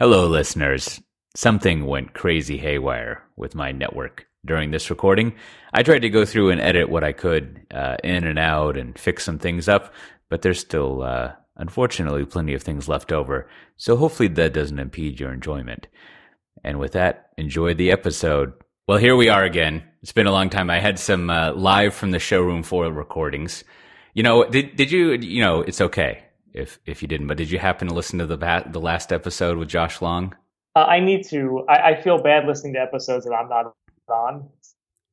Hello, listeners. Something went crazy haywire with my network during this recording. I tried to go through and edit what I could uh, in and out and fix some things up, but there's still, uh, unfortunately, plenty of things left over. So hopefully that doesn't impede your enjoyment. And with that, enjoy the episode. Well, here we are again. It's been a long time. I had some uh, live from the showroom foil recordings. You know, did did you? You know, it's okay if if you didn't. But did you happen to listen to the the last episode with Josh Long? Uh, I need to. I, I, feel bad listening to episodes that I'm not on,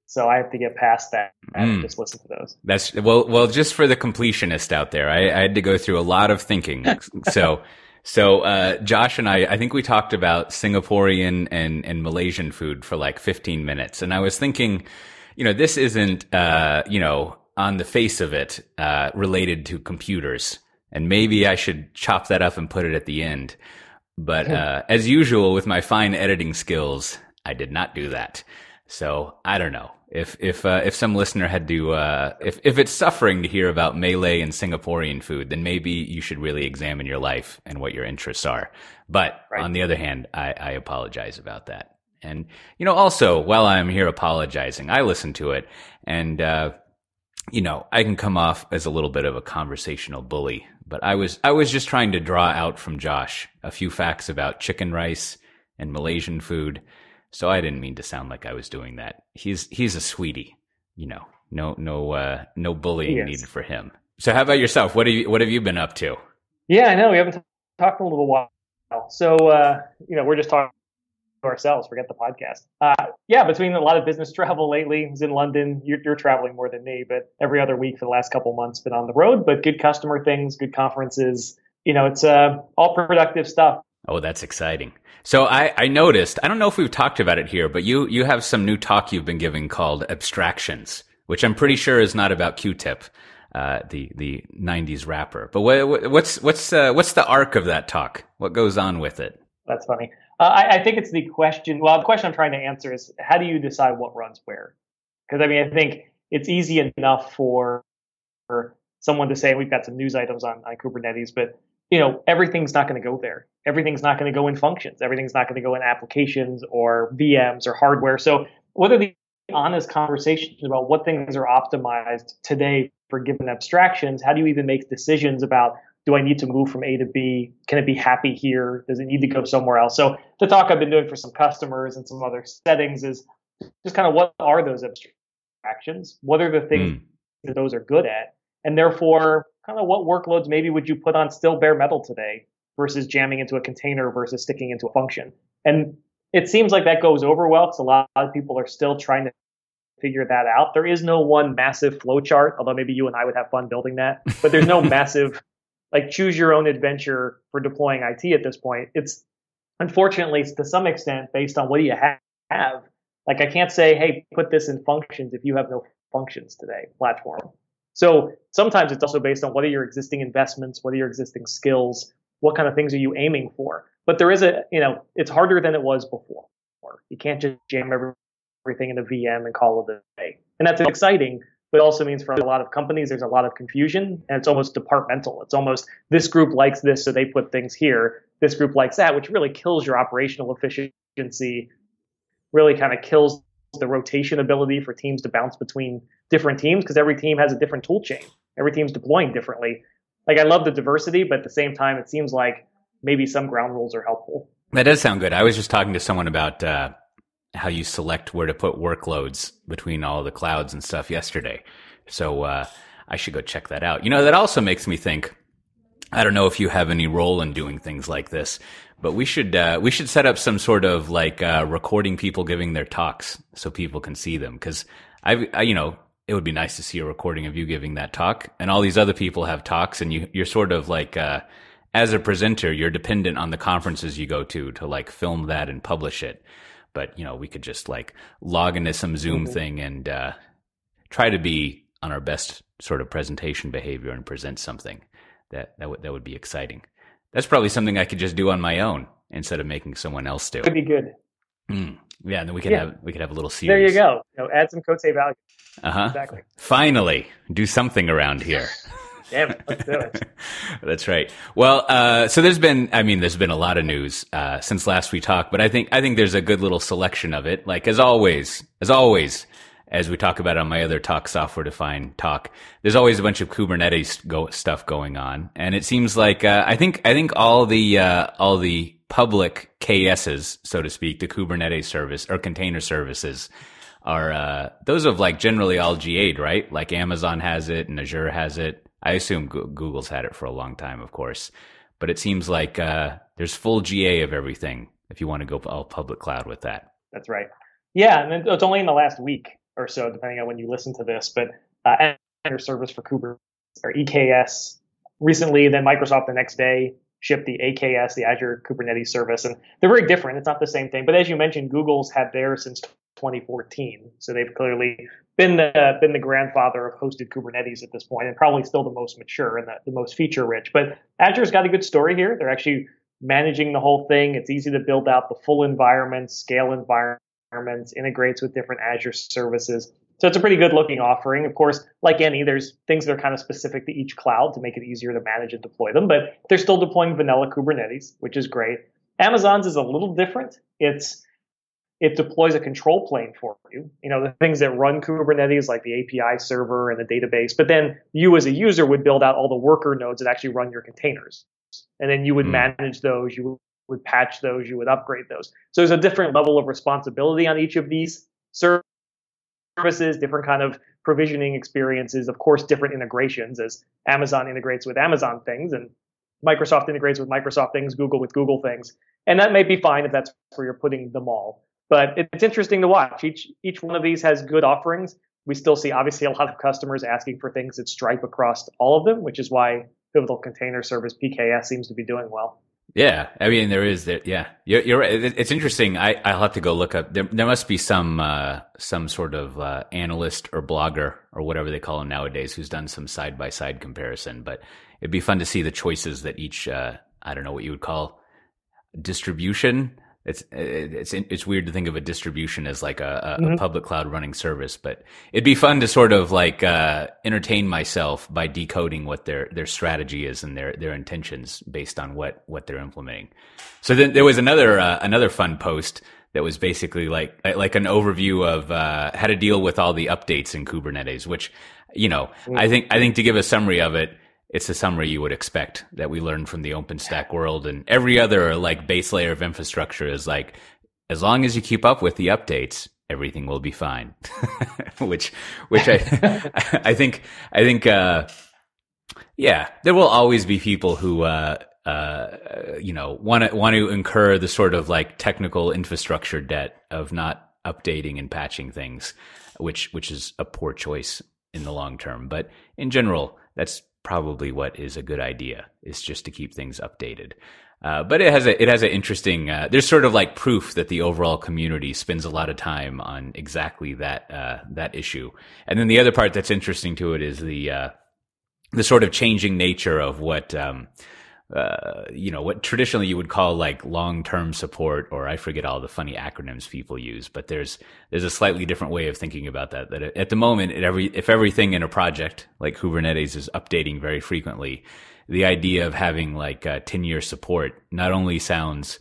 so I have to get past that and mm. just listen to those. That's well, well, just for the completionist out there, I, I had to go through a lot of thinking. so, so uh, Josh and I, I think we talked about Singaporean and and Malaysian food for like 15 minutes, and I was thinking, you know, this isn't, uh, you know, on the face of it, uh, related to computers, and maybe I should chop that up and put it at the end. But uh, as usual with my fine editing skills, I did not do that. So I don't know if if uh, if some listener had to uh, if if it's suffering to hear about Malay and Singaporean food, then maybe you should really examine your life and what your interests are. But right. on the other hand, I, I apologize about that. And you know, also while I'm here apologizing, I listen to it, and uh, you know, I can come off as a little bit of a conversational bully but I was I was just trying to draw out from Josh a few facts about chicken rice and Malaysian food. So I didn't mean to sound like I was doing that. He's he's a sweetie, you know. No no uh, no bullying needed for him. So how about yourself? What have you what have you been up to? Yeah, I know we haven't t- talked in a little while. So uh, you know, we're just talking ourselves. Forget the podcast. Uh, yeah, between a lot of business travel lately, I was in London. You're, you're, traveling more than me, but every other week for the last couple months, been on the road. But good customer things, good conferences. You know, it's uh, all productive stuff. Oh, that's exciting. So I, I noticed. I don't know if we've talked about it here, but you you have some new talk you've been giving called abstractions, which I'm pretty sure is not about Q-Tip. Uh, the the '90s rapper. But what, what's what's uh, what's the arc of that talk? What goes on with it? That's funny. Uh, I, I, think it's the question. Well, the question I'm trying to answer is how do you decide what runs where? Because I mean, I think it's easy enough for, for someone to say we've got some news items on, on Kubernetes, but you know everything's not going to go there. Everything's not going to go in functions. Everything's not going to go in applications or VMs or hardware. So what are the honest conversations about what things are optimized today for given abstractions? How do you even make decisions about do I need to move from A to B? Can it be happy here? Does it need to go somewhere else? So the talk I've been doing for some customers and some other settings is just kind of what are those abstractions? What are the things mm. that those are good at? And therefore, kind of what workloads maybe would you put on still bare metal today versus jamming into a container versus sticking into a function? And it seems like that goes over well because a lot of people are still trying to figure that out. There is no one massive flow chart, although maybe you and I would have fun building that, but there's no massive like choose your own adventure for deploying IT at this point. It's unfortunately to some extent based on what do you have. Like I can't say, hey, put this in functions if you have no functions today platform. So sometimes it's also based on what are your existing investments, what are your existing skills, what kind of things are you aiming for. But there is a, you know, it's harder than it was before. You can't just jam everything in a VM and call it a day. And that's exciting, but it also means for a lot of companies there's a lot of confusion and it's almost departmental. It's almost this group likes this, so they put things here. This group likes that, which really kills your operational efficiency, really kind of kills the rotation ability for teams to bounce between different teams because every team has a different tool chain. Every team's deploying differently. Like I love the diversity, but at the same time, it seems like maybe some ground rules are helpful. That does sound good. I was just talking to someone about uh, how you select where to put workloads between all the clouds and stuff yesterday. So uh, I should go check that out. You know, that also makes me think. I don't know if you have any role in doing things like this, but we should uh, we should set up some sort of like uh, recording people giving their talks so people can see them. Because I, I, you know, it would be nice to see a recording of you giving that talk, and all these other people have talks, and you you're sort of like. Uh, as a presenter, you're dependent on the conferences you go to to like film that and publish it but you know we could just like log into some zoom mm-hmm. thing and uh, try to be on our best sort of presentation behavior and present something that that would that would be exciting that's probably something i could just do on my own instead of making someone else do it. could be good mm. yeah and then we could yeah. have we could have a little series there you go you know, add some code value uh-huh exactly finally do something around here Damn it, let's do it. That's right. Well, uh, so there's been, I mean, there's been a lot of news uh, since last we talked, but I think I think there's a good little selection of it. Like as always, as always, as we talk about on my other talk, software defined talk, there's always a bunch of Kubernetes go, stuff going on, and it seems like uh, I think I think all the uh, all the public KSs, so to speak, the Kubernetes service or container services are uh, those of like generally all GA'd, right? Like Amazon has it and Azure has it. I assume Google's had it for a long time, of course, but it seems like uh, there's full GA of everything if you want to go all public cloud with that. That's right. Yeah, and it's only in the last week or so, depending on when you listen to this. But uh, Azure Service for Kubernetes or EKS recently, then Microsoft the next day shipped the AKS, the Azure Kubernetes Service, and they're very different. It's not the same thing. But as you mentioned, Google's had theirs since 2014. So they've clearly been the been the grandfather of hosted Kubernetes at this point, and probably still the most mature and the, the most feature rich. But Azure's got a good story here. They're actually managing the whole thing. It's easy to build out the full environment, scale environments, integrates with different Azure services. So it's a pretty good looking offering. Of course, like any, there's things that are kind of specific to each cloud to make it easier to manage and deploy them, but they're still deploying vanilla Kubernetes, which is great. Amazon's is a little different. It's it deploys a control plane for you. You know, the things that run Kubernetes, like the API server and the database. But then you as a user would build out all the worker nodes that actually run your containers. And then you would mm. manage those, you would patch those, you would upgrade those. So there's a different level of responsibility on each of these services, different kind of provisioning experiences, of course, different integrations as Amazon integrates with Amazon things and Microsoft integrates with Microsoft things, Google with Google things. And that may be fine if that's where you're putting them all. But it's interesting to watch. Each each one of these has good offerings. We still see obviously a lot of customers asking for things that stripe across all of them, which is why Pivotal Container Service PKS seems to be doing well. Yeah, I mean there is that. Yeah, you're, you're, right. It's interesting. I I'll have to go look up. There there must be some uh, some sort of uh, analyst or blogger or whatever they call them nowadays who's done some side by side comparison. But it'd be fun to see the choices that each uh, I don't know what you would call distribution it's it's it's weird to think of a distribution as like a, a, mm-hmm. a, public cloud running service, but it'd be fun to sort of like uh, entertain myself by decoding what their their strategy is and their their intentions based on what what they're implementing. So then there was another uh, another fun post that was basically like like an overview of uh, how to deal with all the updates in Kubernetes, which you know mm-hmm. I think I think to give a summary of it it's a summary you would expect that we learned from the OpenStack world and every other like base layer of infrastructure is like, as long as you keep up with the updates, everything will be fine. which, which I, I think, I think, uh, yeah, there will always be people who, uh, uh, you know, want to want to incur the sort of like technical infrastructure debt of not updating and patching things, which which is a poor choice in the long term. But in general, that's probably what is a good idea is just to keep things updated. Uh, but it has a it has an interesting. Uh, there's sort of like proof that the overall community spends a lot of time on exactly that uh, that issue. And then the other part that's interesting to it is the uh, the sort of changing nature of what um, uh, you know, what traditionally you would call like long-term support, or I forget all the funny acronyms people use, but there's, there's a slightly different way of thinking about that. That at the moment, every, if everything in a project like Kubernetes is updating very frequently, the idea of having like 10 year support not only sounds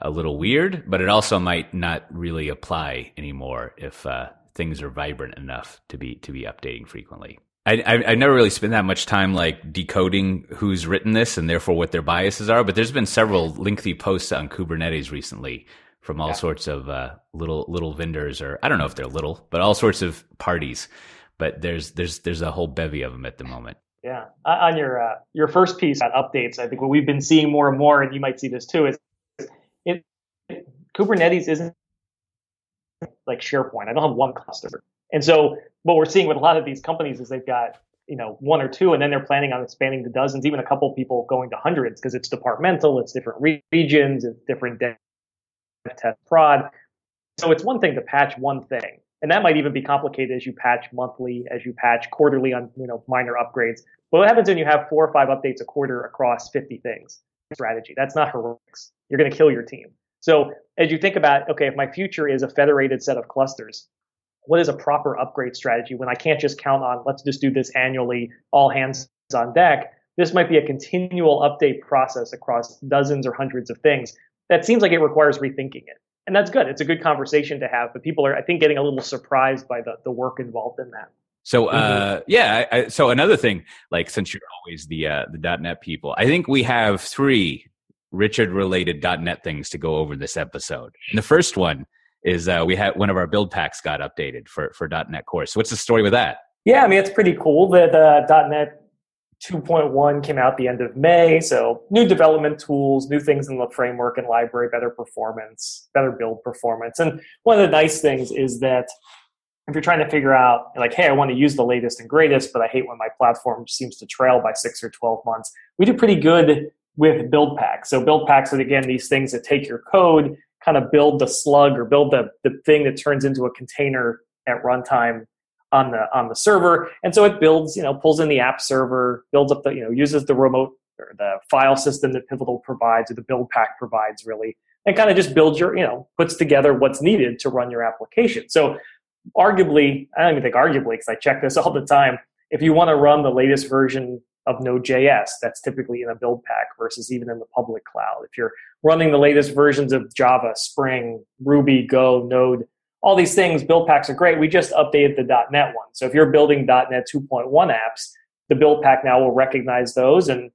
a little weird, but it also might not really apply anymore if, uh, things are vibrant enough to be, to be updating frequently. I, I, I never really spent that much time like decoding who's written this and therefore what their biases are. But there's been several lengthy posts on Kubernetes recently from all yeah. sorts of uh, little little vendors, or I don't know if they're little, but all sorts of parties. But there's there's there's a whole bevy of them at the moment. Yeah, on your uh, your first piece on updates, I think what we've been seeing more and more, and you might see this too, is it, Kubernetes isn't like SharePoint. I don't have one cluster. And so what we're seeing with a lot of these companies is they've got you know one or two, and then they're planning on expanding to dozens, even a couple people going to hundreds because it's departmental, it's different re- regions, it's different dev, test, prod. So it's one thing to patch one thing, and that might even be complicated as you patch monthly, as you patch quarterly on you know minor upgrades. But what happens when you have four or five updates a quarter across 50 things? Strategy. That's not heroics. You're going to kill your team. So as you think about, okay, if my future is a federated set of clusters, what is a proper upgrade strategy when I can't just count on let's just do this annually, all hands on deck, this might be a continual update process across dozens or hundreds of things. That seems like it requires rethinking it. And that's good. It's a good conversation to have, but people are, I think, getting a little surprised by the, the work involved in that. So uh, mm-hmm. yeah, I, so another thing, like since you're always the uh, the .NET people, I think we have three Richard related .NET things to go over this episode. And the first one is uh, we had one of our build packs got updated for for .NET Core. So what's the story with that? Yeah, I mean it's pretty cool that uh, .NET 2.1 came out the end of May. So new development tools, new things in the framework and library, better performance, better build performance. And one of the nice things is that if you're trying to figure out like hey i want to use the latest and greatest but i hate when my platform seems to trail by six or 12 months we do pretty good with build packs so build packs are again these things that take your code kind of build the slug or build the, the thing that turns into a container at runtime on the on the server and so it builds you know pulls in the app server builds up the you know uses the remote or the file system that pivotal provides or the build pack provides really and kind of just builds your you know puts together what's needed to run your application so arguably, I don't even think arguably, because I check this all the time. If you want to run the latest version of Node.js, that's typically in a build pack versus even in the public cloud. If you're running the latest versions of Java, Spring, Ruby, Go, Node, all these things, build packs are great. We just updated the .NET one. So if you're building .NET 2.1 apps, the build pack now will recognize those and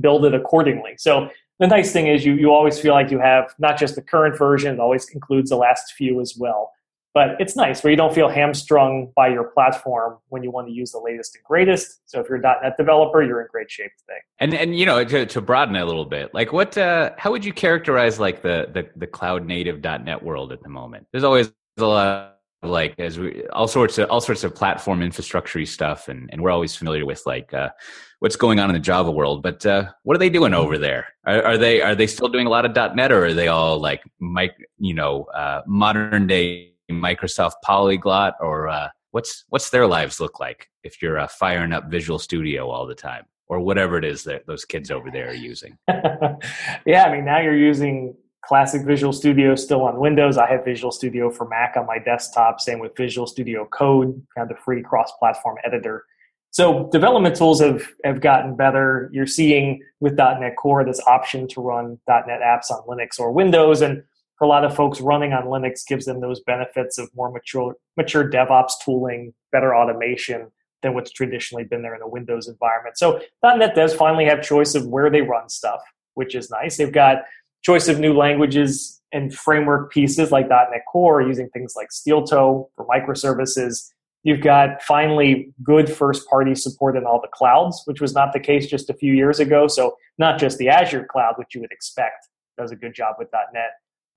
build it accordingly. So the nice thing is you, you always feel like you have not just the current version, it always includes the last few as well but it's nice where you don't feel hamstrung by your platform when you want to use the latest and greatest. So if you're a .NET developer, you're in great shape today. And and you know to, to broaden it a little bit, like what uh, how would you characterize like the, the the cloud native .NET world at the moment? There's always a lot of like as we all sorts of all sorts of platform infrastructure stuff, and and we're always familiar with like. Uh, what's going on in the Java world. But uh, what are they doing over there? Are, are, they are they still doing a lot of .NET, or are they all like Mike, you know, uh, modern day Microsoft Polyglot, or uh, what's what's their lives look like if you're uh, firing up Visual Studio all the time, or whatever it is that those kids over there are using? yeah, I mean now you're using classic Visual Studio still on Windows. I have Visual Studio for Mac on my desktop. Same with Visual Studio Code, kind of the free cross-platform editor. So development tools have, have gotten better. You're seeing with .NET Core this option to run .NET apps on Linux or Windows, and for a lot of folks running on Linux gives them those benefits of more mature mature DevOps tooling, better automation than what's traditionally been there in a Windows environment. So .NET devs finally have choice of where they run stuff, which is nice. They've got choice of new languages and framework pieces like .NET Core using things like Steeltoe for microservices. You've got finally good first party support in all the clouds, which was not the case just a few years ago. So not just the Azure cloud, which you would expect does a good job with .NET,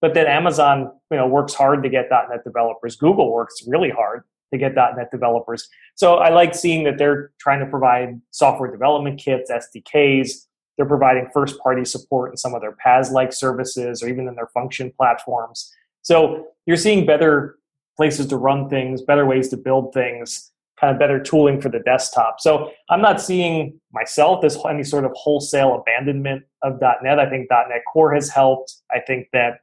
but then Amazon, you know, works hard to get .NET developers. Google works really hard to get .NET developers. So I like seeing that they're trying to provide software development kits, SDKs. They're providing first-party support in some of their PaaS-like services, or even in their function platforms. So you're seeing better places to run things, better ways to build things, kind of better tooling for the desktop. So I'm not seeing myself as any sort of wholesale abandonment of .NET. I think .NET Core has helped. I think that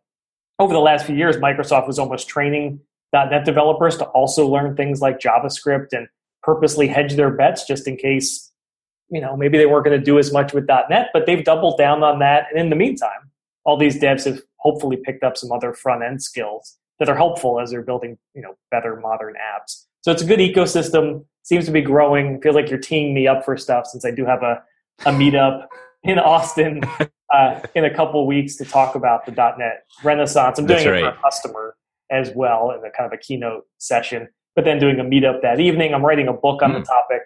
over the last few years, Microsoft was almost training .NET developers to also learn things like JavaScript and purposely hedge their bets just in case, you know, maybe they weren't going to do as much with .NET, but they've doubled down on that. And in the meantime, all these devs have hopefully picked up some other front end skills that are helpful as they're building, you know, better modern apps. So it's a good ecosystem. Seems to be growing. Feels like you're teeing me up for stuff since I do have a, a meetup in Austin uh, in a couple weeks to talk about the .NET Renaissance. I'm doing That's it right. for a customer as well in a kind of a keynote session, but then doing a meetup that evening. I'm writing a book on mm. the hmm. topic.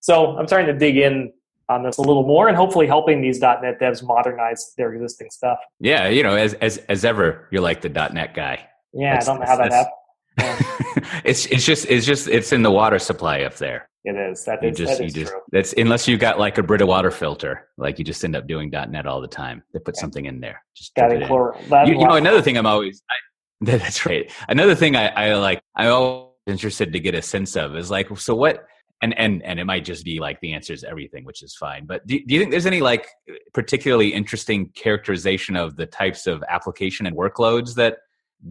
So I'm trying to dig in on this a little more and hopefully helping these .NET devs modernize their existing stuff. Yeah, you know, as as as ever, you're like the .NET guy. Yeah, that's, I don't know how that happened. Yeah. it's it's just it's just it's in the water supply up there. It is. That you is, just, that is you just, true. That's unless you got like a Brita water filter, like you just end up doing .NET all the time. They put yeah. something in there. Just got it. You, you know, another thing I'm always. I, that's right. Another thing I, I like. I'm always interested to get a sense of is like, so what? And and and it might just be like the answer is everything, which is fine. But do, do you think there's any like particularly interesting characterization of the types of application and workloads that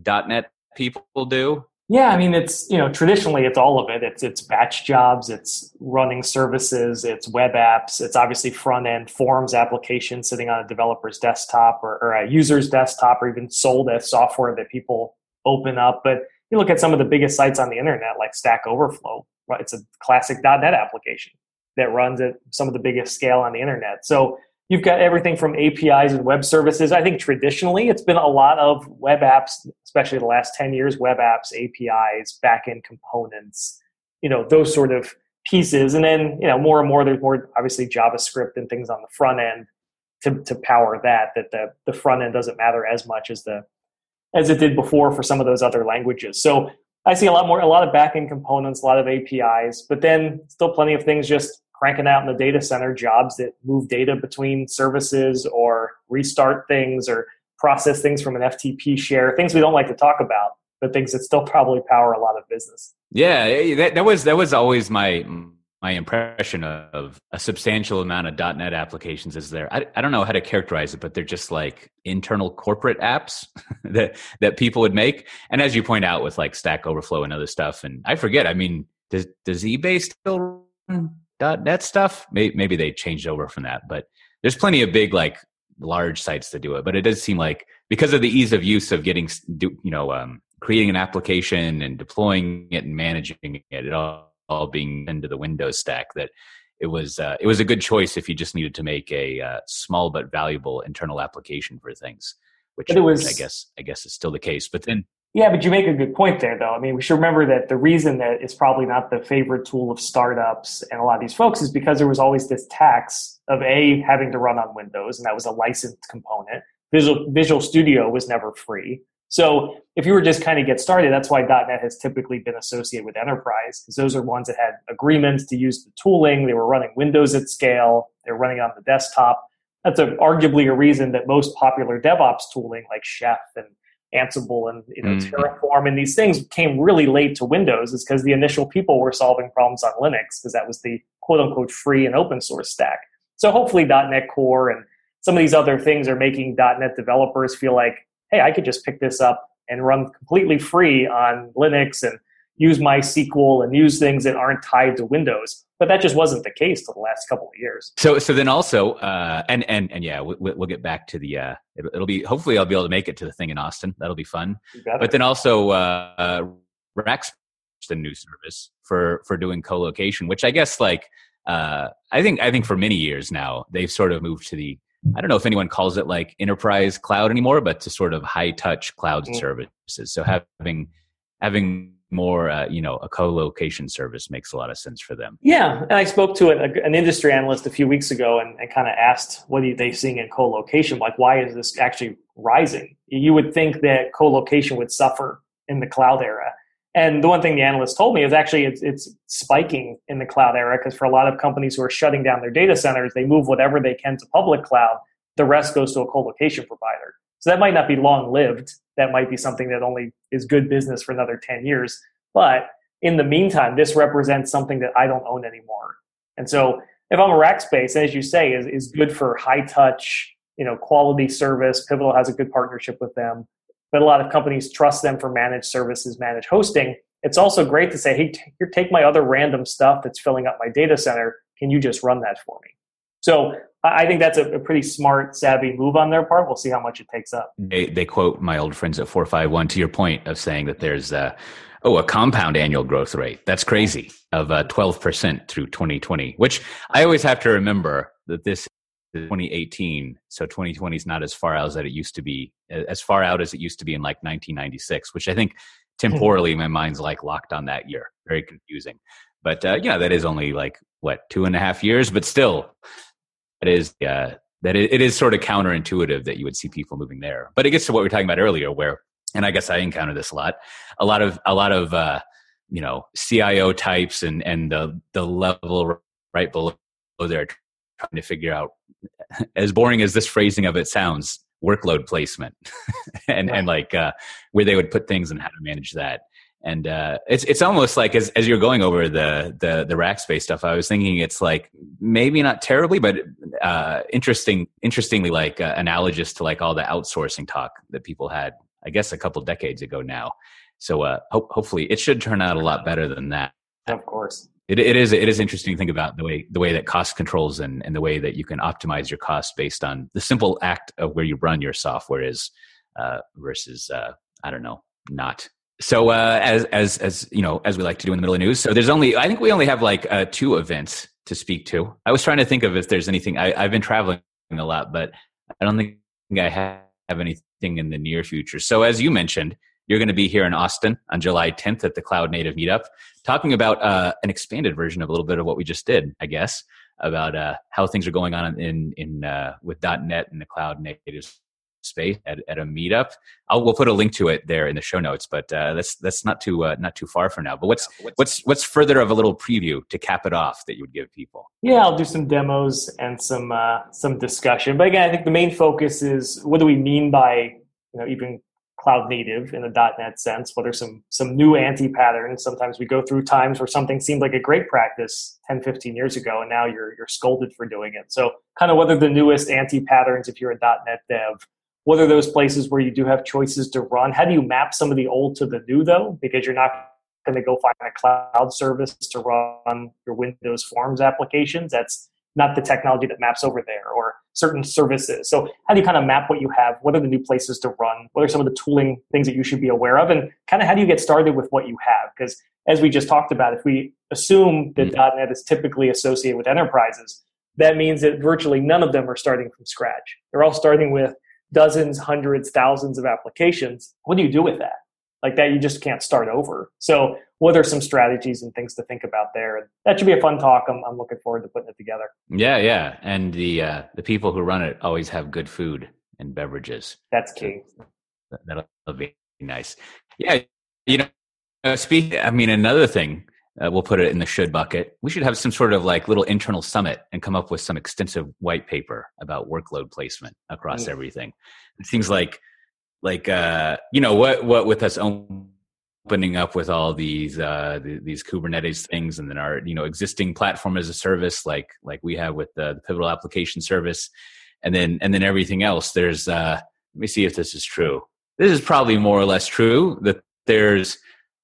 .NET people do? Yeah, I mean it's you know traditionally it's all of it. It's it's batch jobs, it's running services, it's web apps, it's obviously front end forms applications sitting on a developer's desktop or, or a user's desktop, or even sold as software that people open up. But you look at some of the biggest sites on the internet, like Stack Overflow. It's a classic .NET application that runs at some of the biggest scale on the internet. So you've got everything from APIs and web services. I think traditionally it's been a lot of web apps, especially the last 10 years, web apps, APIs, backend components, you know, those sort of pieces. And then, you know, more and more, there's more obviously JavaScript and things on the front end to, to power that, that the, the front end doesn't matter as much as the, as it did before for some of those other languages. So I see a lot more, a lot of backend components, a lot of APIs, but then still plenty of things just cranking out in the data center jobs that move data between services or restart things or process things from an FTP share, things we don't like to talk about, but things that still probably power a lot of business. Yeah, that, that was that was always my my impression of a substantial amount of .NET applications is there. I, I don't know how to characterize it, but they're just like internal corporate apps that that people would make. And as you point out with like Stack Overflow and other stuff, and I forget. I mean, does does eBay still .NET stuff. Maybe, maybe they changed over from that, but there's plenty of big like large sites to do it. But it does seem like because of the ease of use of getting, you know, um, creating an application and deploying it and managing it, it all, all being into the Windows stack, that it was uh, it was a good choice if you just needed to make a uh, small but valuable internal application for things. Which, was, which I guess I guess is still the case. But then yeah, but you make a good point there, though. I mean, we should remember that the reason that it's probably not the favorite tool of startups and a lot of these folks is because there was always this tax of A, having to run on Windows, and that was a licensed component. Visual, Visual Studio was never free. So if you were just kind of get started, that's why .NET has typically been associated with enterprise, because those are ones that had agreements to use the tooling. They were running Windows at scale. They're running on the desktop. That's a, arguably a reason that most popular DevOps tooling like Chef and Ansible and you know mm. Terraform and these things came really late to Windows is because the initial people were solving problems on Linux because that was the quote unquote free and open source stack. So hopefully .NET Core and some of these other things are making .NET developers feel like, hey, I could just pick this up and run completely free on Linux and use MySQL and use things that aren't tied to Windows but that just wasn't the case for the last couple of years. So, so then also, uh, and and and yeah, we, will get back to the. Uh, it'll, it'll, be hopefully I'll be able to make it to the thing in Austin. That'll be fun. But then also, uh, Rex, the new service for for doing co-location, which I guess like uh, I think I think for many years now they've sort of moved to the. I don't know if anyone calls it like enterprise cloud anymore, but to sort of high touch cloud mm-hmm. services. So having having more, uh, you know, a co-location service makes a lot of sense for them. Yeah, and I spoke to an, an industry analyst a few weeks ago and, and kind of asked what are they seeing in co-location? Like, why is this actually rising? You would think that co-location would suffer in the cloud era. And the one thing the analyst told me is actually it's, it's spiking in the cloud era because for a lot of companies who are shutting down their data centers, they move whatever they can to public cloud. The rest goes to a co-location provider. So that might not be long lived. That might be something that only is good business for another 10 years. But in the meantime, this represents something that I don't own anymore. And so if I'm a Rackspace, as you say, is, is good for high touch, you know, quality service. Pivotal has a good partnership with them. But a lot of companies trust them for managed services, managed hosting. It's also great to say, hey, t- take my other random stuff that's filling up my data center. Can you just run that for me? So I think that's a, a, pretty smart, savvy move on their part. We'll see how much it takes up. They, they quote my old friends at 451 to your point of saying that there's a, oh, a compound annual growth rate. That's crazy of uh, 12% through 2020, which I always have to remember that this is 2018. So 2020 is not as far out as it used to be, as far out as it used to be in like 1996, which I think temporally my mind's like locked on that year. Very confusing. But uh, yeah, that is only like what two and a half years, but still it is uh, that it, it is sort of counterintuitive that you would see people moving there. But it gets to what we were talking about earlier, where and I guess I encounter this a lot. A lot of a lot of uh, you know CIO types and and the the level right below there trying to figure out as boring as this phrasing of it sounds workload placement and and like uh, where they would put things and how to manage that and uh, it's it's almost like as as you're going over the the the Rackspace stuff, I was thinking it's like maybe not terribly, but uh, interesting interestingly like uh, analogous to like all the outsourcing talk that people had I guess a couple decades ago now. So uh, ho- hopefully it should turn out a lot better than that. Of course. It, it is it is interesting to think about the way the way that cost controls and, and the way that you can optimize your costs based on the simple act of where you run your software is uh, versus uh, I don't know not. So uh, as as as you know as we like to do in the middle of news. So there's only I think we only have like uh, two events to speak to. I was trying to think of if there's anything. I, I've been traveling a lot, but I don't think I have anything in the near future. So as you mentioned, you're going to be here in Austin on July 10th at the Cloud Native Meetup, talking about uh, an expanded version of a little bit of what we just did, I guess, about uh, how things are going on in in uh, with .NET and the Cloud Native space at, at a meetup. I'll, we'll put a link to it there in the show notes, but uh, that's that's not too uh, not too far for now. But what's what's what's further of a little preview to cap it off that you would give people? Yeah, I'll do some demos and some uh, some discussion. But again, I think the main focus is what do we mean by you know even cloud native in the .NET sense? What are some some new anti patterns? Sometimes we go through times where something seemed like a great practice 10, 15 years ago, and now you're you're scolded for doing it. So kind of what are the newest anti patterns if you're a .NET dev? What are those places where you do have choices to run? How do you map some of the old to the new though? Because you're not going to go find a cloud service to run your Windows Forms applications. That's not the technology that maps over there or certain services. So how do you kind of map what you have? What are the new places to run? What are some of the tooling things that you should be aware of? And kind of how do you get started with what you have? Because as we just talked about, if we assume that mm-hmm. .NET is typically associated with enterprises, that means that virtually none of them are starting from scratch. They're all starting with dozens, hundreds, thousands of applications. What do you do with that? Like that, you just can't start over. So what are some strategies and things to think about there? And that should be a fun talk. I'm, I'm looking forward to putting it together. Yeah, yeah, and the uh, the people who run it always have good food and beverages. That's key. So that'll be nice. Yeah, you know, uh, speak. I mean, another thing. Uh, we'll put it in the should bucket. We should have some sort of like little internal summit and come up with some extensive white paper about workload placement across mm. everything. It seems like, like uh, you know, what what with us own opening up with all these uh, these Kubernetes things, and then our you know existing platform as a service, like like we have with the, the Pivotal Application Service, and then and then everything else. There's uh, let me see if this is true. This is probably more or less true that there's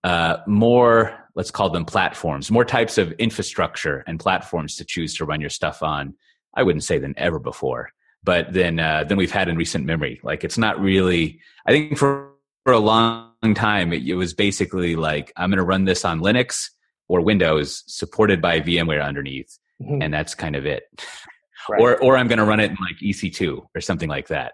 uh, more let's call them platforms, more types of infrastructure and platforms to choose to run your stuff on. I wouldn't say than ever before, but then uh, than we've had in recent memory. Like it's not really. I think for for a long time, it, it was basically like, I'm going to run this on Linux or Windows supported by VMware underneath. Mm-hmm. And that's kind of it. Right. Or, or I'm going to run it in like EC2 or something like that.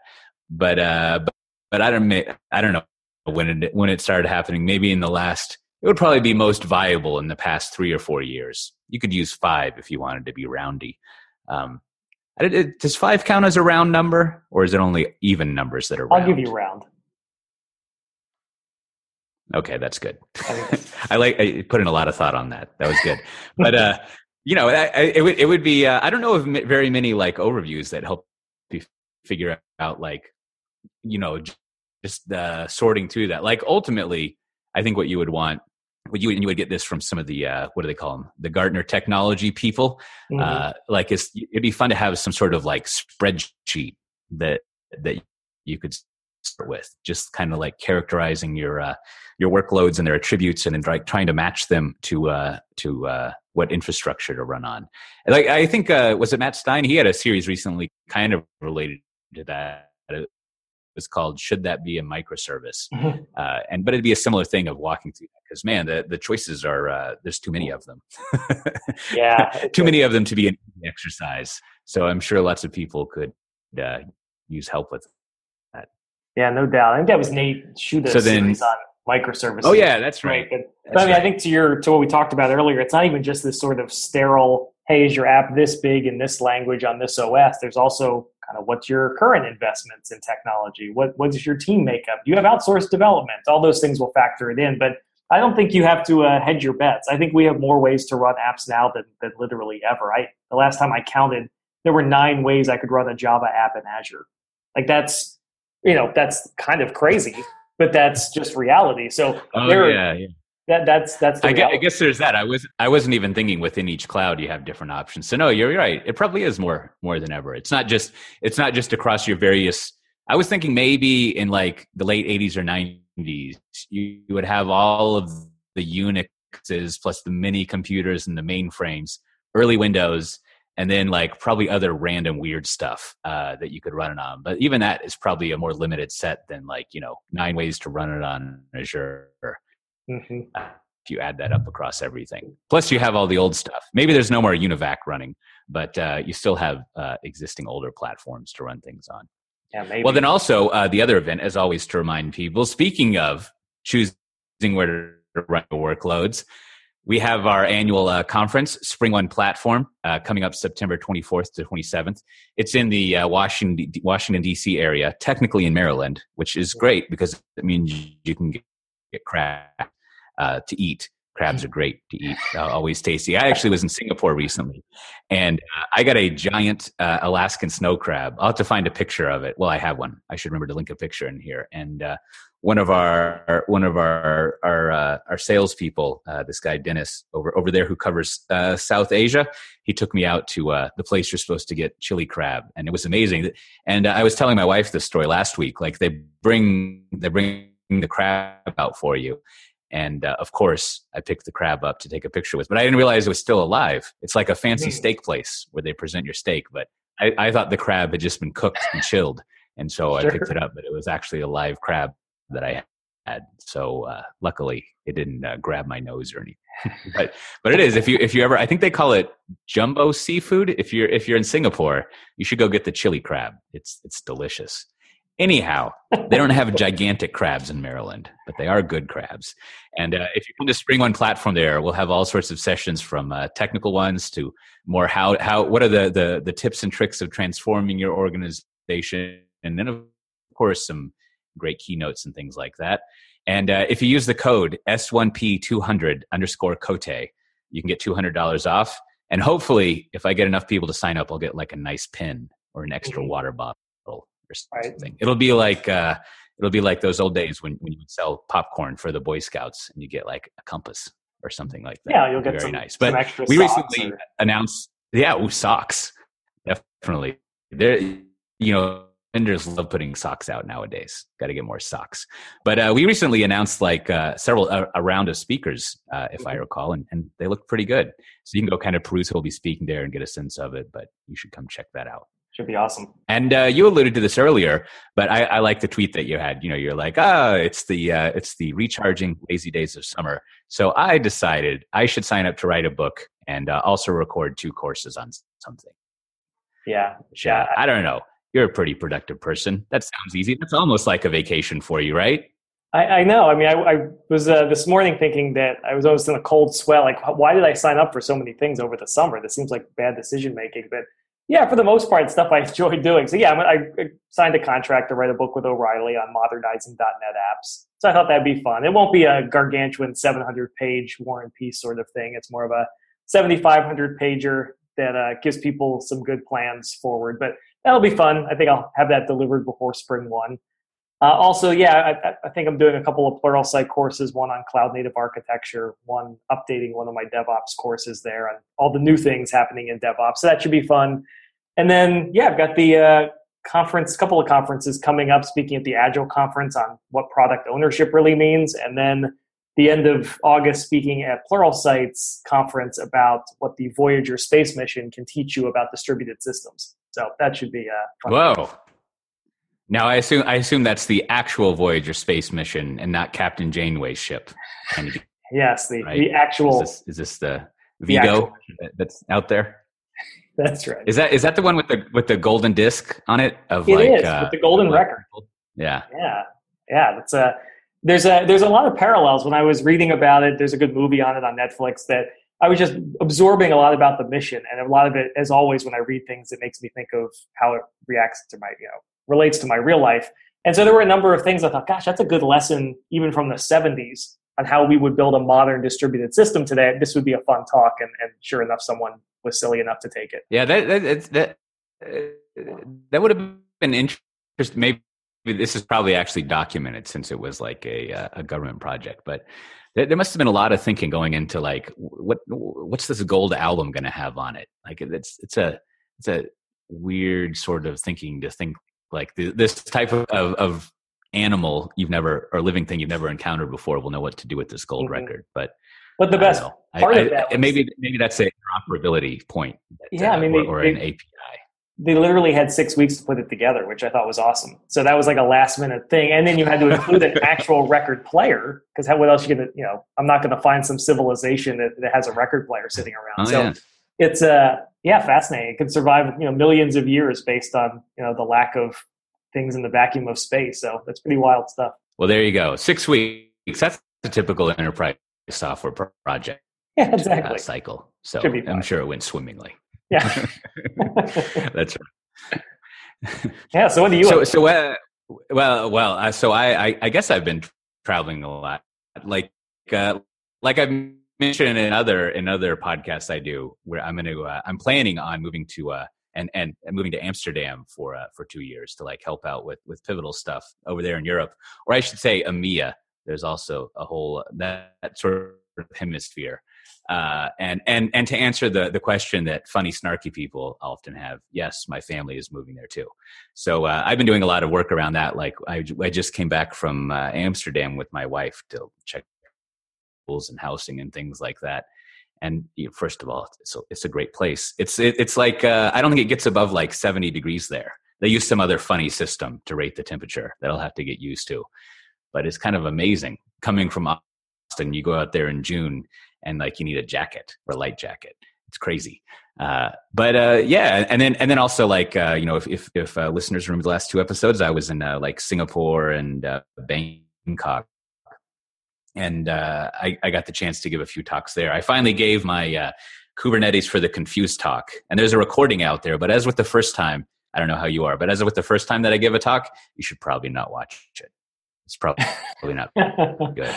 But, uh, but, but I don't, I don't know when it, when it started happening, maybe in the last, it would probably be most viable in the past three or four years. You could use five if you wanted to be roundy. Um, does five count as a round number, or is it only even numbers that are round? I'll give you round. Okay, that's good. I like I put in a lot of thought on that. That was good. But uh, you know, I, I, it would it would be. Uh, I don't know of very many like overviews that help you figure out like you know just uh, sorting through that. Like ultimately, I think what you would want. You you would get this from some of the uh, what do they call them? The Gartner technology people. Mm-hmm. Uh, like it's it'd be fun to have some sort of like spreadsheet that that you could start with, just kind of like characterizing your uh, your workloads and their attributes, and then try, trying to match them to uh, to uh, what infrastructure to run on. Like I think uh, was it Matt Stine? He had a series recently, kind of related to that. Was called "Should That Be a Microservice?" Mm-hmm. Uh, and but it'd be a similar thing of walking through that because man, the the choices are uh, there's too many of them. yeah, too many of them to be an exercise. So I'm sure lots of people could uh, use help with that. yeah, no doubt. I think that was Nate Schutta's so then, series on microservices. Oh yeah, that's right. But, that's but I mean, right. I think to your to what we talked about earlier, it's not even just this sort of sterile. Hey, is your app this big in this language on this OS? There's also kind of what's your current investments in technology? What what's your team makeup? Do you have outsourced development? All those things will factor it in. But I don't think you have to uh, hedge your bets. I think we have more ways to run apps now than, than literally ever. I the last time I counted, there were nine ways I could run a Java app in Azure. Like that's you know that's kind of crazy but that's just reality so oh, yeah, yeah. That, that's that's I guess, I guess, there's that. I was I wasn't even thinking within each cloud you have different options. So no, you're right. It probably is more more than ever. It's not just it's not just across your various I was thinking maybe in like the late 80s or 90s, you, you would have all of the Unixes plus the mini computers and the mainframes, early Windows, and then like probably other random weird stuff uh, that you could run it on. But even that is probably a more limited set than like you know nine ways to run it on Azure. Mm-hmm. Uh, if you add that up across everything, plus you have all the old stuff. Maybe there's no more UNIVAC running, but uh, you still have uh, existing older platforms to run things on. Yeah, maybe. Well, then also uh, the other event, as always, to remind people. Speaking of choosing where to run workloads, we have our annual uh, conference, Spring One Platform, uh, coming up September 24th to 27th. It's in the uh, Washington, Washington D.C. area, technically in Maryland, which is great because it means you can get, crab uh, to eat. Crabs are great to eat, uh, always tasty. I actually was in Singapore recently, and uh, I got a giant Alaskan snow crab. I'll have to find a picture of it. Well, I have one. I should remember to link a picture in here. And one of our one of our our uh, our salespeople, uh, this guy Dennis over over there who covers uh, South Asia, he took me out to uh, the place you're supposed to get chili crab, and it was amazing. And uh, I was telling my wife this story last week. Like they bring they bring the crab out for you, and uh, of course I picked the crab up to take a picture with, but I didn't realize it was still alive. It's like a fancy mm. steak place where they present your steak, but I, I thought the crab had just been cooked and chilled. And so sure. I picked it up, but it was actually a live crab that I had. So uh, luckily, it didn't uh, grab my nose or anything. but but it is if you if you ever I think they call it jumbo seafood. If you're if you're in Singapore, you should go get the chili crab. It's it's delicious. Anyhow, they don't have gigantic crabs in Maryland, but they are good crabs. And uh, if you come to Spring One platform, there we'll have all sorts of sessions from uh, technical ones to more how how what are the the the tips and tricks of transforming your organization, and then of course some great keynotes and things like that. And uh, if you use the code S1P200 underscore Cote, you can get $200 off. And hopefully, if I get enough people to sign up, I'll get like a nice pin or an extra mm-hmm. water bottle or something. Right. It'll be like uh, it'll be like those old days when, when you would sell popcorn for the Boy Scouts and you get like a compass or something like that. Yeah, you'll get very some, nice. But we recently or... announced, yeah, ooh, socks, definitely. There, you know, vendors love putting socks out nowadays. Got to get more socks. But uh, we recently announced like uh, several uh, a round of speakers, uh, if I mm-hmm. recall, and, and they look pretty good. So you can go kind of peruse who'll be speaking there and get a sense of it. But you should come check that out. Should be awesome. And uh, you alluded to this earlier, but I, I like the tweet that you had. You know, you're like, ah, it's the uh, it's the recharging lazy days of summer. So I decided I should sign up to write a book and also record two courses on something. Yeah, yeah. I don't know you're a pretty productive person. That sounds easy. That's almost like a vacation for you, right? I, I know. I mean, I, I was uh, this morning thinking that I was almost in a cold sweat. Like, why did I sign up for so many things over the summer? This seems like bad decision making. But yeah, for the most part, stuff I enjoy doing. So yeah, I, signed a contract to write a book with O'Reilly on modernizing .NET apps. So I thought that'd be fun. It won't be a gargantuan 700 page War and Peace sort of thing. It's more of a 7,500 pager that uh, gives people some good plans forward. But that'll be fun. I think I'll have that delivered before spring one. Uh, also, yeah, I, I, think I'm doing a couple of Pluralsight courses, one on cloud native architecture, one updating one of my DevOps courses there on all the new things happening in DevOps. So that should be fun. And then, yeah, I've got the uh, conference, couple of conferences coming up, speaking at the Agile conference on what product ownership really means. And then the end of August, speaking at Plural Pluralsight's conference about what the Voyager space mission can teach you about distributed systems. So that should be uh, Whoa. Now I assume I assume that's the actual Voyager space mission and not Captain Janeway's ship. yes, the right? the actual. Is this, is this the Vigo the that's out there? That's right. Is that is that the one with the with the golden disc on it? Of it like, is, uh, with the golden like, record. Yeah. Yeah. Yeah. That's a there's a there's a lot of parallels. When I was reading about it, there's a good movie on it on Netflix that I was just absorbing a lot about the mission, and a lot of it, as always, when I read things, it makes me think of how it reacts to my, you know, relates to my real life. And so there were a number of things I thought, gosh, that's a good lesson, even from the ¡70s, on how we would build a modern distributed system today. This would be a fun talk, and, and sure enough, someone was silly enough to take it. Yeah, that that that, that would have been interesting. Maybe this is probably actually documented since it was like a uh, a government project, but there, must have been a lot of thinking going into like what what's this gold album going to have on it like it's it's a it's a weird sort of thinking to think like this type of, of, of animal you've never or living thing you've never encountered before will know what to do with this gold mm-hmm. record. But but the best part I, of that, was, maybe maybe that's an interoperability point. That, yeah, uh, I mean, or, or they, an API. They literally had six weeks to put it together, which I thought was awesome. So that was like a last minute thing, and then you had to include an actual record player because what else you gonna you know? I'm not going to find some civilization that, that, has a record player sitting around. Oh, so yeah. it's uh yeah fascinating. It can survive you know millions of years based on you know the lack of things in the vacuum of space. So that's pretty wild stuff. Well, there you go. Six weeks. That's a typical enterprise software project. Yeah, exactly. Uh, cycle. So I'm sure it went swimmingly. Yeah. that's right. yeah. So what do you? So so uh, well well uh, so I, I, I guess I've been traveling a lot like uh, like I've mentioned in other in other podcasts I do where I'm going to uh, I'm planning on moving to uh and and moving to Amsterdam for uh, for two years to like help out with with pivotal stuff over there in Europe, or I should say EMEA. There's also a whole that, that sort of hemisphere. Uh, and and and to answer the the question that funny snarky people often have, yes, my family is moving there too. So uh, I've been doing a lot of work around that. Like I, I just came back from uh, Amsterdam with my wife to check schools and housing and things like that and you know, first of all, it's a, it's a great place. It's it, it's like uh, I don't think it gets above like 70 degrees there. They use some other funny system to rate the temperature that I'll have to get used to, but it's kind of amazing coming from Austin. You go out there in June and like you need a jacket or a light jacket. It's crazy. Uh, but uh, yeah, and then and then also like uh, you know if if, if uh, listeners remember the last two episodes, I was in uh, like Singapore and Bangkok and uh, I, I, got the chance to give a few talks there. I finally gave my uh, Kubernetes for the Confused talk, and there's a recording out there. But as with the first time, I don't know how you are, but as with the first time that I give a talk, you should probably not watch it. It's probably probably not good,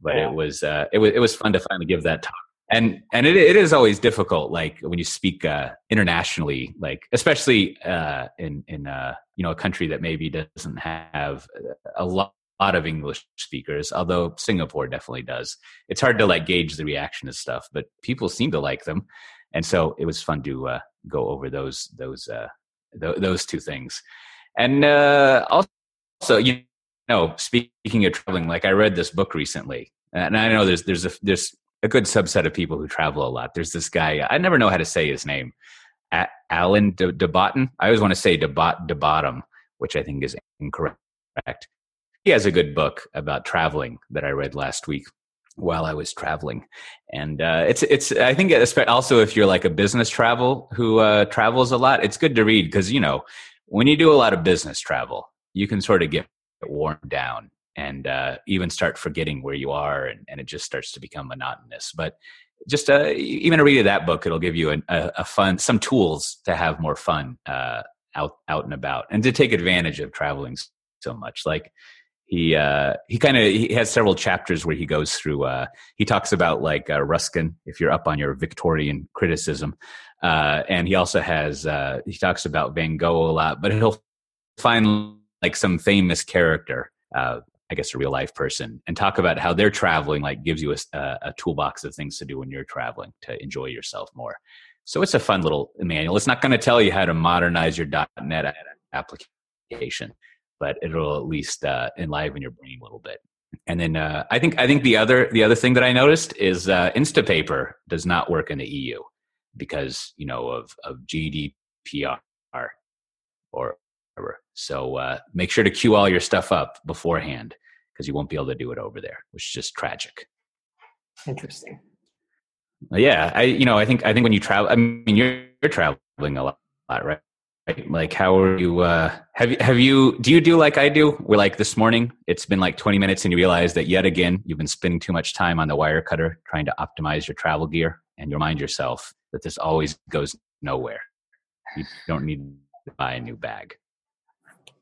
but yeah. it was uh, it was it was fun to finally give that talk. And and it it is always difficult, like when you speak uh, internationally, like especially uh, in in uh, you know a country that maybe doesn't have a lot lot of English speakers, although Singapore definitely does. It's hard to like gauge the reaction to stuff, but people seem to like them, and so it was fun to uh, go over those those uh, th- those two things. And uh, also, you know, speaking of traveling, like I read this book recently, and I know there's there's a there's a good subset of people who travel a lot. There's this guy I never know how to say his name, Alan de, de. I always want to say de, Bot, de Bottom, which I think is incorrect he has a good book about traveling that I read last week while I was traveling, and uh, it's it's I think also if you're like a business travel who uh, travels a lot, it's good to read because you know when you do a lot of business travel, you can sort of get worn down and uh, even start forgetting where you are, and, and, it just starts to become monotonous. But just uh, even a read of that book, it'll give you a, a, fun some tools to have more fun uh, out out and about, and to take advantage of traveling so much. Like he uh, he kind of he has several chapters where he goes through. Uh, he talks about like uh, Ruskin, if you're up on your Victorian criticism, uh, and he also has uh, he talks about Van Gogh a lot, but he'll find like some famous character, uh, I guess a real life person, and talk about how they're traveling. Like gives you a, a toolbox of things to do when you're traveling to enjoy yourself more. So it's a fun little manual. It's not going to tell you how to modernize your .NET application but it'll at least uh, enliven your brain a little bit. And then uh, I think I think the other the other thing that I noticed is uh, Instapaper does not work in the EU because you know of of GDPR or whatever. So uh, make sure to queue all your stuff up beforehand because you won't be able to do it over there, which is just tragic. Interesting. Yeah, I you know I think I think when you travel, I mean you're, you're traveling a lot, right? Like how are you uh have you have you do you do like i do? We're like this morning it's been like 20 minutes and you realize that yet again you've been spending too much time on the Wirecutter trying to optimize your travel gear and you remind yourself that this always goes nowhere. You don't need to buy a new bag.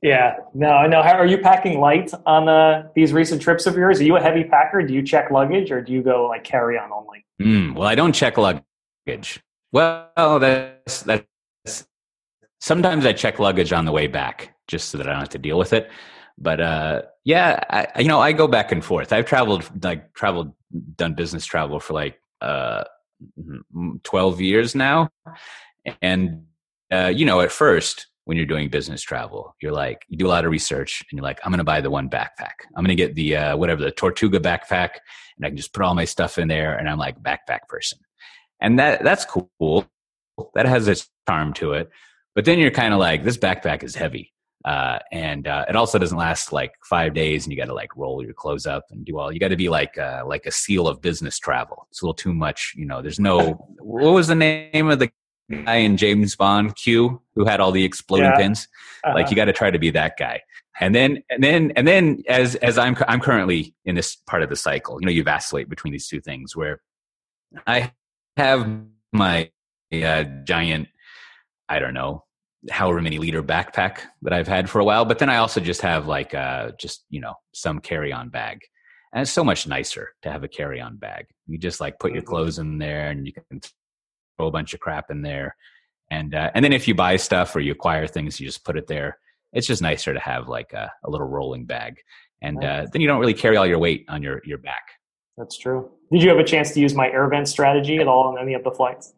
Yeah. No i know. How are you packing light on uh, these recent trips of yours? Are you a heavy packer? Do you check luggage or do you go like carry on only? Mm, well i don't check luggage. Well that's that's sometimes I check luggage on the way back just so that I don't have to deal with it. But uh, yeah, I, you know, I go back and forth. I've traveled, like traveled, done business travel for like uh, 12 years now. And, uh, you know, at first when you're doing business travel. You're like, you do a lot of research and you're like, I'm going to buy the one backpack. I'm going to get the, uh, whatever, the Tortuga backpack and I can just put all my stuff in there and I'm like backpack person. And that, that's cool. That has its charm to it. But then you're kind of like, this backpack is heavy. Uh, and uh, it also doesn't last like five days, and you got to like roll your clothes up and do all. You got to be like uh, like a seal of business travel. It's a little too much, you know. There's no. what was the name of the guy in James Bond Q who had all the exploding yeah. pins. Uh-huh. Like you got to try to be that guy. And then and then and then as as I'm I'm currently in this part of the cycle, you know, you vacillate between these two things where I have my uh, giant, I don't know, however many liter backpack that I've had for a while, but then I also just have like uh just you know some carry on bag. And it's so much nicer to have a carry on bag. You just like put your mm-hmm. clothes in there and you can throw a bunch of crap in there. And uh, and then if you buy stuff or you acquire things, you just put it there. It's just nicer to have like a, a little rolling bag, and uh, then you don't really carry all your weight on your your back. That's true. Did you have a chance to use my air vent strategy at all on any of the flights?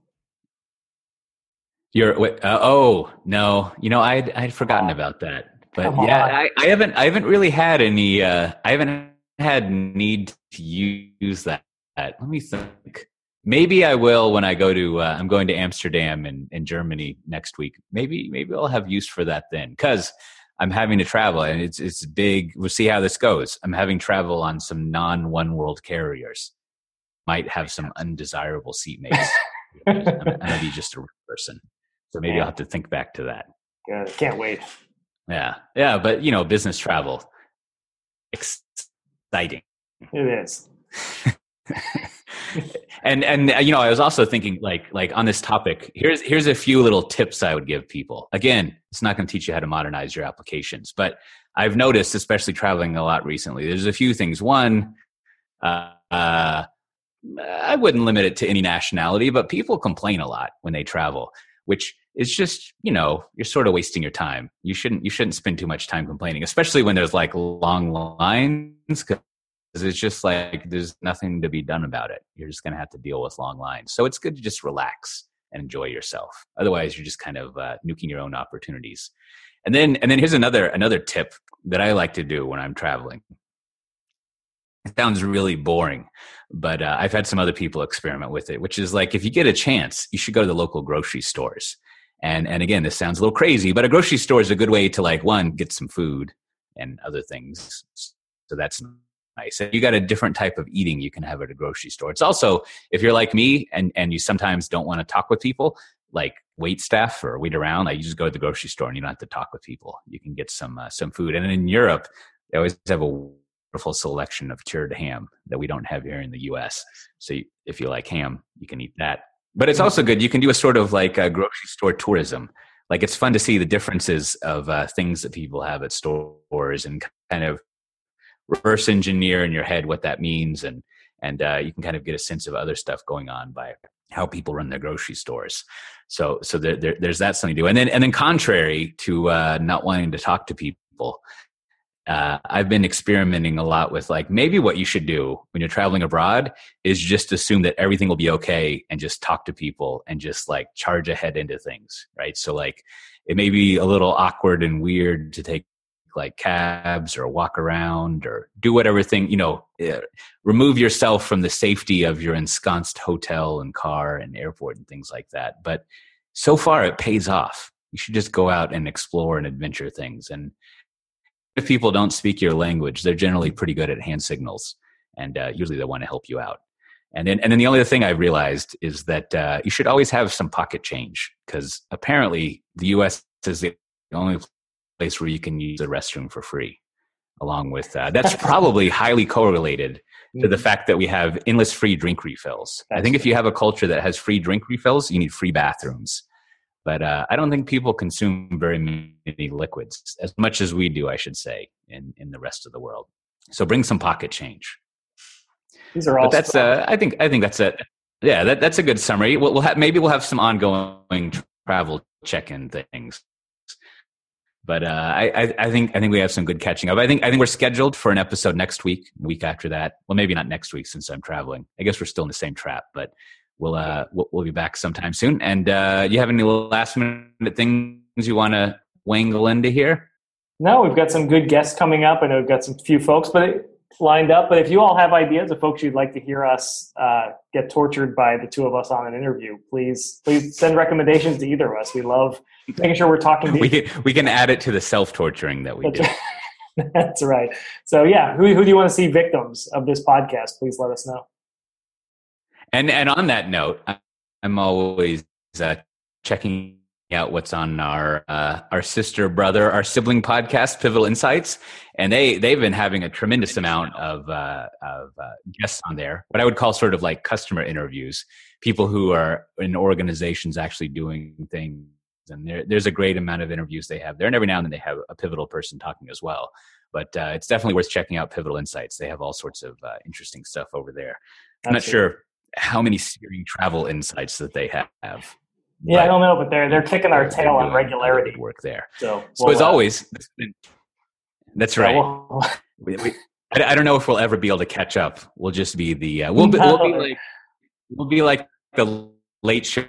You're uh, oh no, you know I'd I'd forgotten about that, but Come yeah, I, I, haven't I haven't really had any. Uh, I haven't had need to use that. Let me think. Maybe I will when I go to. Uh, I'm going to Amsterdam in, in Germany next week. Maybe maybe I'll have use for that then, because I'm having to travel and it's it's big. We'll see how this goes. I'm having travel on some non oneworld carriers. Might have some undesirable seatmates. I'm, I'm gonna be just a person, so maybe I'll have to think back to that. Good. Can't wait. Yeah, yeah, but you know, business travel, exciting. It is. and and you know i was also thinking like like on this topic here's here's a few little tips i would give people again it's not going to teach you how to modernize your applications but i've noticed especially traveling a lot recently there's a few things one uh, uh, i wouldn't limit it to any nationality but people complain a lot when they travel which is just you know you're sort of wasting your time you shouldn't you shouldn't spend too much time complaining especially when there's like long lines because it's just like there's nothing to be done about it. You're just going to have to deal with long lines. So it's good to just relax and enjoy yourself. Otherwise, you're just kind of uh, nuking your own opportunities. And then, and then here's another another tip that I like to do when I'm traveling. It sounds really boring, but uh, I've had some other people experiment with it, which is like if you get a chance, you should go to the local grocery stores. And and again, this sounds a little crazy, but a grocery store is a good way to like one get some food and other things. So that's nice. You got a different type of eating you can have at a grocery store. It's also, if you're like me and, and you sometimes don't want to talk with people, like wait staff or wait around, like you just go to the grocery store and you don't have to talk with people. You can get some uh, some food. And in Europe, they always have a wonderful selection of cured ham that we don't have here in the U.S. So you, if you like ham, you can eat that. But it's also good. You can do a sort of like a grocery store tourism. Like it's fun to see the differences of uh, things that people have at stores and kind of reverse engineer in your head what that means and and uh, you can kind of get a sense of other stuff going on by how people run their grocery stores so so there, there, there's that something to do and then and then contrary to uh, not wanting to talk to people uh, I've been experimenting a lot with like maybe what you should do when you're traveling abroad is just assume that everything will be okay and just talk to people and just like charge ahead into things, right? So like it may be a little awkward and weird to take like cabs or walk around or do whatever thing you know uh, remove yourself from the safety of your ensconced hotel and car and airport and things like that. But so far it pays off. You should just go out and explore and adventure things. And if people don't speak your language they're generally pretty good at hand signals and uh, usually they want to help you out and then and then the only other thing i realized is that uh, you should always have some pocket change because apparently the us is the only place where you can use a restroom for free along with that. That's probably highly correlated to the mm-hmm. fact that we have endless free drink refills. That's I think if you have a culture that has free drink refills, you need free bathrooms. But uh, I don't think people consume very many liquids as much as we do, I should say, in, in the rest of the world. So bring some pocket change. These are all. But that's uh, I think I think that's a yeah that, that's a good summary. We'll, we'll have maybe we'll have some ongoing travel check-in things but uh, I, I, think I think we have some good catching up. I think I think we're scheduled for an episode next week, week after that. Well, maybe not next week since I'm traveling. I guess we're still in the same trap, but we'll uh, we'll, we'll be back sometime soon. And uh, you have any last minute things you want to wangle into here? No, we've got some good guests coming up. I know we've got some few folks, but lined up. But if you all have ideas of folks you'd like to hear us uh, get tortured by the two of us on an interview, please please send recommendations to either of us. We love making sure we're talking. To we can, we can add it to the self torturing that we That's do. right. That's right. So yeah, who who do you want to see victims of this podcast? Please let us know. And and on that note, I'm always uh, checking out what's on our uh, our sister brother our sibling podcast pivotal insights. And they they've been having a tremendous amount of uh, of uh, guests on there. What i would call sort of like customer interviews. People who are in organizations actually doing things. And there, there's a great amount of interviews they have there. And every now and then they have a pivotal person talking as well. But uh, it's definitely worth checking out pivotal insights. They have all sorts of uh, interesting stuff over there. I'm not sure how many steering travel insights that they have yeah, I don't know, but they're they're kicking our tail on regularity. Work there. So, so as uh, always, that's right. We'll, we, we, I, I, don't know if we'll ever be able to catch up. We'll just be the uh, we'll be, we'll be like we'll be like the late show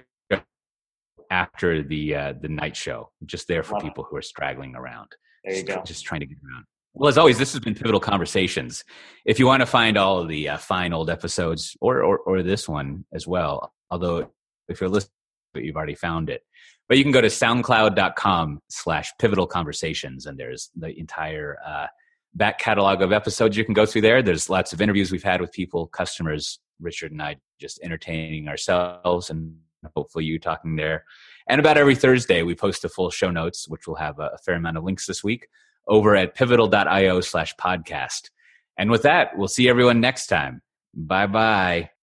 after the uh, the night show, just there for people who are straggling around. There you just, go. Just trying to get around. Well, as always, this has been Pivotal Conversations. If you want to find all of the uh, fine old episodes, or, or or this one as well, although if you're listening but you've already found it. But you can go to soundcloud.com slash pivotal conversations, and there's the entire uh, back catalog of episodes you can go through there. There's lots of interviews we've had with people, customers, Richard and I just entertaining ourselves, and hopefully you talking there. And about every Thursday, we post the full show notes, which will have a, a fair amount of links this week over at pivotal.io slash podcast. And with that, we'll see everyone next time. Bye bye.